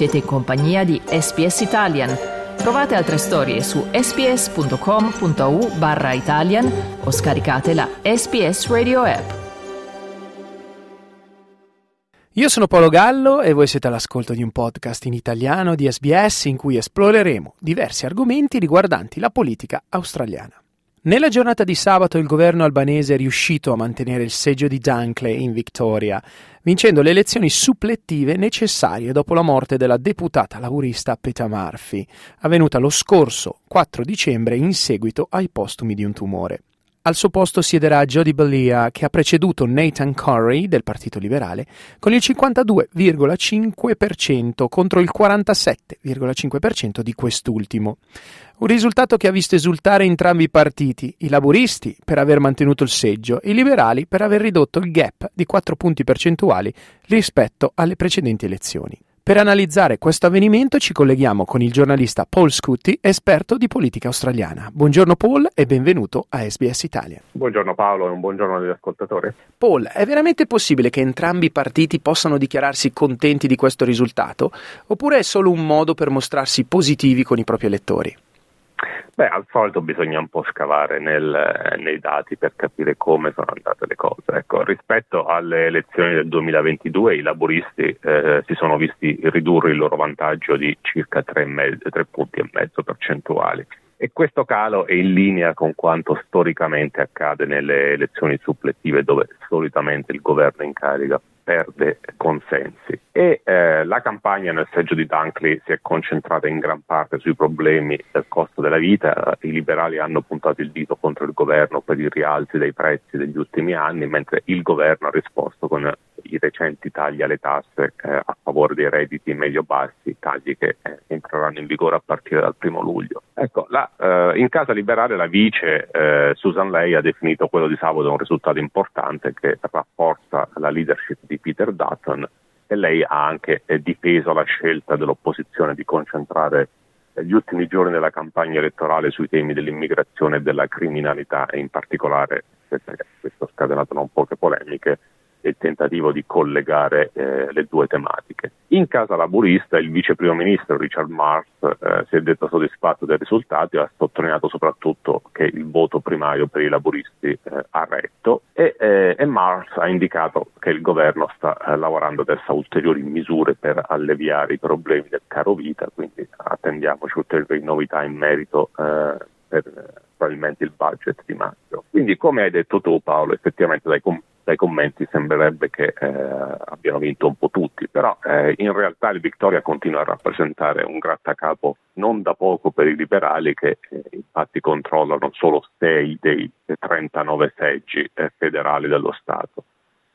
Siete in compagnia di SPS Italian. Trovate altre storie su sps.com.au barra Italian o scaricate la SPS Radio app. Io sono Paolo Gallo e voi siete all'ascolto di un podcast in italiano di SBS in cui esploreremo diversi argomenti riguardanti la politica australiana. Nella giornata di sabato il governo albanese è riuscito a mantenere il seggio di Dunkley in Victoria, vincendo le elezioni supplettive necessarie dopo la morte della deputata laburista Peta Murphy, avvenuta lo scorso 4 dicembre in seguito ai postumi di un tumore. Al suo posto siederà Jody Ballia, che ha preceduto Nathan Corey del Partito Liberale con il 52,5% contro il 47,5% di quest'ultimo. Un risultato che ha visto esultare entrambi i partiti, i laburisti per aver mantenuto il seggio i liberali per aver ridotto il gap di 4 punti percentuali rispetto alle precedenti elezioni. Per analizzare questo avvenimento ci colleghiamo con il giornalista Paul Scutti, esperto di politica australiana. Buongiorno Paul e benvenuto a SBS Italia. Buongiorno Paolo e un buongiorno agli ascoltatori. Paul, è veramente possibile che entrambi i partiti possano dichiararsi contenti di questo risultato oppure è solo un modo per mostrarsi positivi con i propri elettori? Beh, al solito bisogna un po' scavare nel, nei dati per capire come sono andate le cose. Ecco, rispetto alle elezioni del 2022 i laburisti eh, si sono visti ridurre il loro vantaggio di circa 3, mezzo, 3 punti e mezzo percentuali e questo calo è in linea con quanto storicamente accade nelle elezioni supplettive dove solitamente il governo in carica perde consensi. E eh, la campagna nel seggio di Dunkley si è concentrata in gran parte sui problemi del costo della vita, i liberali hanno puntato il dito contro il governo per i rialzi dei prezzi degli ultimi anni, mentre il governo ha risposto con i recenti tagli alle tasse eh, a favore dei redditi medio-bassi, tagli che eh, entreranno in vigore a partire dal primo luglio. Ecco, la, eh, in casa liberale la vice eh, Susan Ley ha definito quello di sabato un risultato importante che rafforza la leadership di Peter Dutton e lei ha anche eh, difeso la scelta dell'opposizione di concentrare eh, gli ultimi giorni della campagna elettorale sui temi dell'immigrazione e della criminalità e in particolare, questo ha scatenato non poche polemiche, il tentativo di collegare eh, le due tematiche. In casa laburista il vice primo ministro Richard Mars eh, si è detto soddisfatto dei risultati e ha sottolineato soprattutto che il voto primario per i laburisti eh, ha retto e, eh, e, Mars ha indicato che il governo sta eh, lavorando adesso a ulteriori misure per alleviare i problemi del caro vita, quindi attendiamoci ulteriori novità in merito eh, per probabilmente il budget di maggio. Quindi come hai detto tu Paolo, effettivamente dai com- dai commenti sembrerebbe che eh, abbiano vinto un po' tutti, però eh, in realtà il Victoria continua a rappresentare un grattacapo non da poco per i liberali che eh, infatti controllano solo 6 dei 39 seggi eh, federali dello Stato.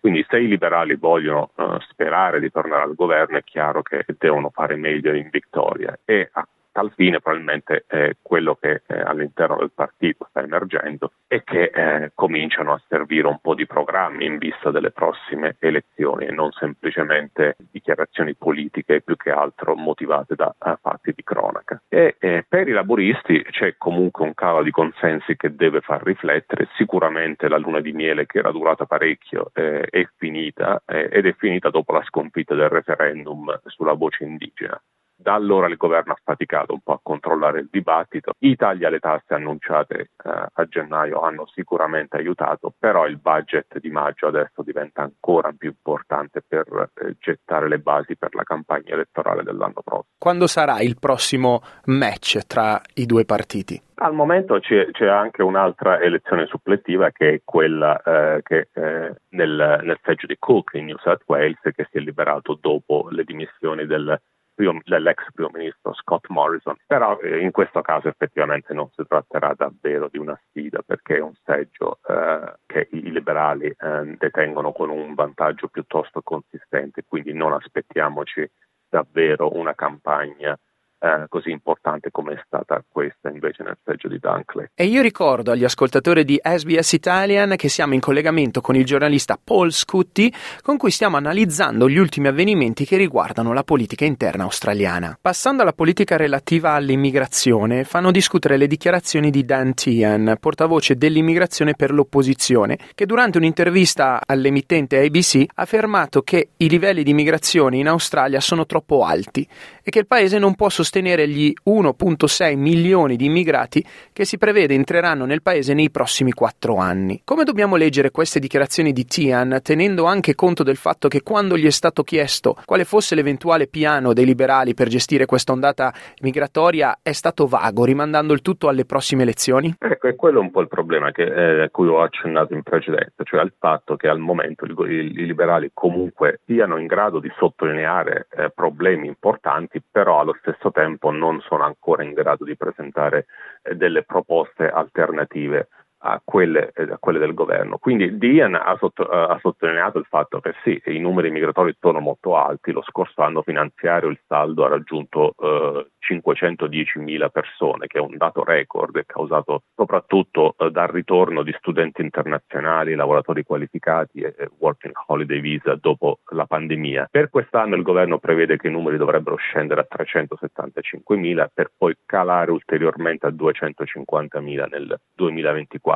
Quindi se i liberali vogliono uh, sperare di tornare al governo è chiaro che devono fare meglio in Victoria e a tal fine probabilmente eh, quello che eh, all'interno del partito sta emergendo è che eh, cominciano a servire un po' di programmi in vista delle prossime elezioni e non semplicemente dichiarazioni politiche più che altro motivate da fatti di cronaca. E per i laburisti c'è comunque un calo di consensi che deve far riflettere, sicuramente la luna di miele che era durata parecchio eh, è finita eh, ed è finita dopo la sconfitta del referendum sulla voce indigena. Da allora il governo ha faticato un po' a controllare il dibattito. I tagli alle tasse annunciate eh, a gennaio hanno sicuramente aiutato, però il budget di maggio adesso diventa ancora più importante per eh, gettare le basi per la campagna elettorale dell'anno prossimo. Quando sarà il prossimo match tra i due partiti? Al momento c'è, c'è, anche un'altra elezione supplettiva che è quella eh, che, eh, nel, nel seggio di Cook in New South Wales che si è liberato dopo le dimissioni del dell'ex primo ministro Scott Morrison, però eh, in questo caso effettivamente non si tratterà davvero di una sfida perché è un seggio eh, che i liberali eh, detengono con un vantaggio piuttosto consistente, quindi non aspettiamoci davvero una campagna eh, così importante come è stata questa invece nel seggio di Dunkley. E io ricordo agli ascoltatori di SBS Italian che siamo in collegamento con il giornalista Paul Scutti con cui stiamo analizzando gli ultimi avvenimenti che riguardano la politica interna australiana. Passando alla politica relativa all'immigrazione, fanno discutere le dichiarazioni di Dan Tian, portavoce dell'immigrazione per l'opposizione, che durante un'intervista all'emittente ABC ha affermato che i livelli di immigrazione in Australia sono troppo alti e che il paese non può sostenere gli 1.6 milioni di immigrati che si prevede entreranno nel paese nei prossimi quattro anni. Come dobbiamo leggere queste dichiarazioni di Tian, tenendo anche conto del fatto che quando gli è stato chiesto quale fosse l'eventuale piano dei liberali per gestire questa ondata migratoria è stato vago, rimandando il tutto alle prossime elezioni? Ecco, è quello un po' il problema che, eh, a cui ho accennato in precedenza, cioè al fatto che al momento i liberali comunque siano in grado di sottolineare eh, problemi importanti però allo stesso tempo non sono ancora in grado di presentare eh, delle proposte alternative a quelle, eh, a quelle, del governo. Quindi Dian ha, sotto, eh, ha, sottolineato il fatto che sì, i numeri migratori sono molto alti, lo scorso anno finanziario il saldo ha raggiunto eh, 510.000 persone, che è un dato record causato soprattutto eh, dal ritorno di studenti internazionali, lavoratori qualificati e working holiday visa dopo la pandemia. Per quest'anno il governo prevede che i numeri dovrebbero scendere a 375.000 per poi calare ulteriormente a 250.000 nel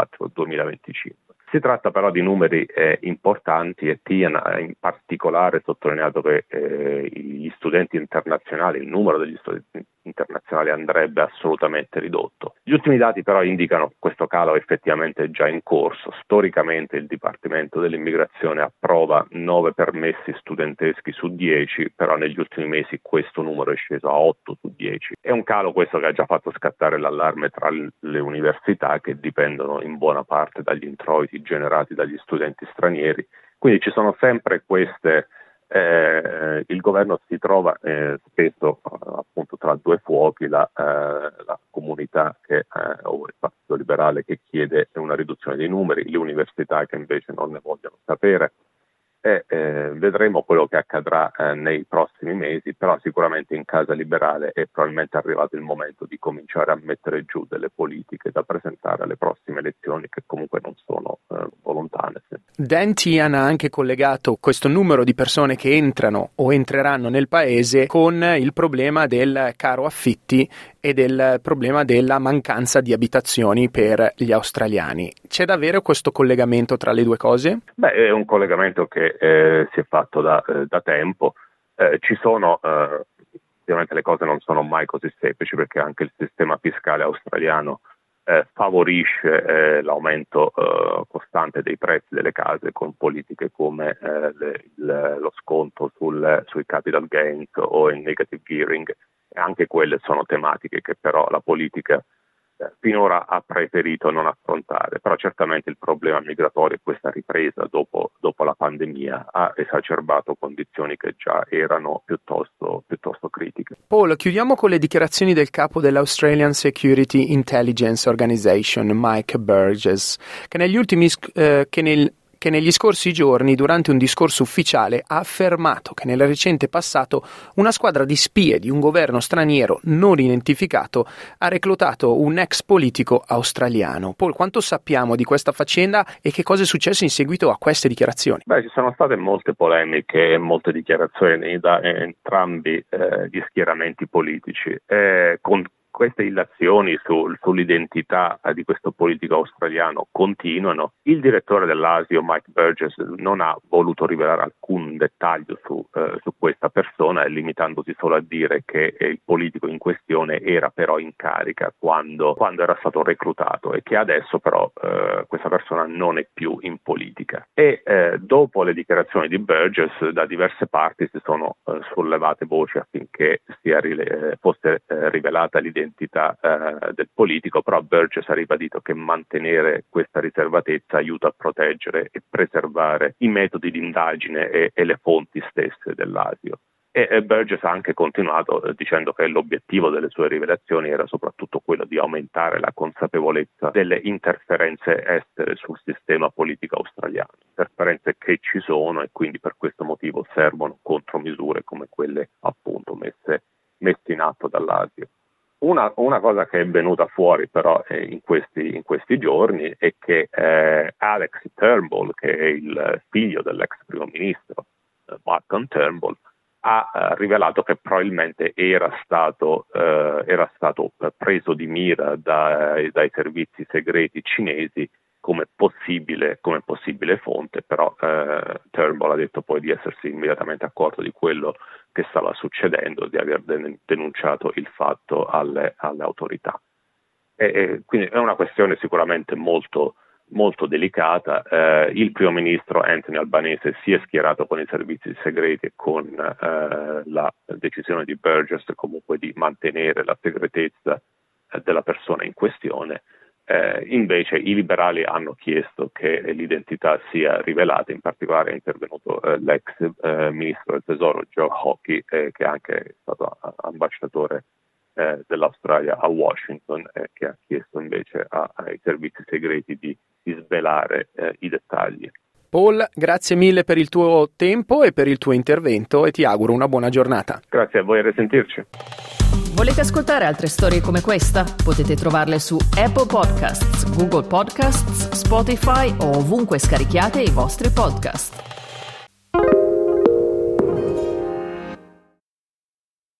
2024-2025. Si tratta però di numeri eh, importanti e Tian ha in particolare sottolineato che eh, gli studenti internazionali, il numero degli studenti internazionali andrebbe assolutamente ridotto. Gli ultimi dati però indicano che questo calo è effettivamente già in corso. Storicamente il Dipartimento dell'Immigrazione approva 9 permessi studenteschi su 10, però negli ultimi mesi questo numero è sceso a 8 su 10. È un calo questo che ha già fatto scattare l'allarme tra le università che dipendono in buona parte dagli introiti generati dagli studenti stranieri. Quindi ci sono sempre queste eh, il governo si trova eh, spesso appunto tra due fuochi, la, eh, la comunità che, eh, o il Partito Liberale che chiede una riduzione dei numeri, le università che invece non ne vogliono sapere e eh, vedremo quello che accadrà eh, nei prossimi mesi, però sicuramente in casa liberale è probabilmente arrivato il momento di cominciare a mettere giù delle politiche da presentare alle prossime elezioni che comunque non sono eh, volontane. Dan Tian ha anche collegato questo numero di persone che entrano o entreranno nel paese con il problema del caro affitti e del problema della mancanza di abitazioni per gli australiani. C'è davvero questo collegamento tra le due cose? Beh, è un collegamento che eh, si è fatto da, eh, da tempo. Eh, ci sono, eh, ovviamente le cose non sono mai così semplici perché anche il sistema fiscale australiano favorisce l'aumento costante dei prezzi delle case con politiche come le, il, lo sconto sul, sui capital gains o il negative gearing anche quelle sono tematiche che però la politica finora ha preferito non affrontare, però certamente il problema migratorio e questa ripresa dopo, dopo, la pandemia ha esacerbato condizioni che già erano piuttosto, piuttosto, critiche. Paul, chiudiamo con le dichiarazioni del capo dell'Australian Security Intelligence Organization, Mike Burgess, che negli ultimi eh, che nel che negli scorsi giorni, durante un discorso ufficiale, ha affermato che nel recente passato una squadra di spie di un governo straniero non identificato ha reclutato un ex politico australiano. Paul, quanto sappiamo di questa faccenda e che cosa è successo in seguito a queste dichiarazioni? Beh, ci sono state molte polemiche e molte dichiarazioni da entrambi eh, gli schieramenti politici. Eh, con queste illazioni su, sull'identità di questo politico australiano continuano. Il direttore dell'Asio, Mike Burgess, non ha voluto rivelare alcun dettaglio su, eh, su questa persona, limitandosi solo a dire che il politico in questione era però in carica quando, quando era stato reclutato e che adesso però eh, questa persona non è più in politica. E eh, dopo le dichiarazioni di Burgess da diverse parti si sono eh, sollevate voci affinché sia rile- fosse eh, rivelata l'identità l'identità eh, del politico, però Burgess ha ribadito che mantenere questa riservatezza aiuta a proteggere e preservare i metodi di indagine e, e le fonti stesse dell'ASIO. E, Burgess ha anche continuato eh, dicendo che l'obiettivo delle sue rivelazioni era soprattutto quello di aumentare la consapevolezza delle interferenze estere sul sistema politico australiano, interferenze che ci sono e quindi per questo motivo servono contromisure come quelle appunto messe messe in atto dall'Asia. Una, una, cosa che è venuta fuori però eh, in, questi, in, questi, giorni è che eh, Alex Turnbull, che è il figlio dell'ex primo ministro eh, Malcolm Turnbull, ha eh, rivelato che probabilmente era stato, eh, era stato preso di mira dai, dai servizi segreti cinesi come possibile, come possibile fonte, però eh, Turnbull ha detto poi di essersi immediatamente accorto di quello che stava succedendo, di aver denunciato il fatto alle, alle autorità. E, e quindi è una questione sicuramente molto, molto delicata. Eh, il primo ministro Anthony Albanese si è schierato con i servizi segreti e con eh, la decisione di Burgess comunque di mantenere la segretezza eh, della persona in questione. Eh, invece i liberali hanno chiesto che l'identità sia rivelata, in particolare è intervenuto eh, l'ex eh, ministro del tesoro Joe Hockey, eh, che è anche stato ambasciatore eh, dell'Australia a Washington, eh, che ha chiesto invece a, ai servizi segreti di, di svelare i dettagli. Paul, grazie mille per il tuo tempo e per il tuo intervento e ti auguro una buona giornata. Grazie a voi, a risentirci. Volete ascoltare altre storie come questa? Potete trovarle su Apple Podcasts, Google Podcasts, Spotify o ovunque scarichiate i vostri podcast.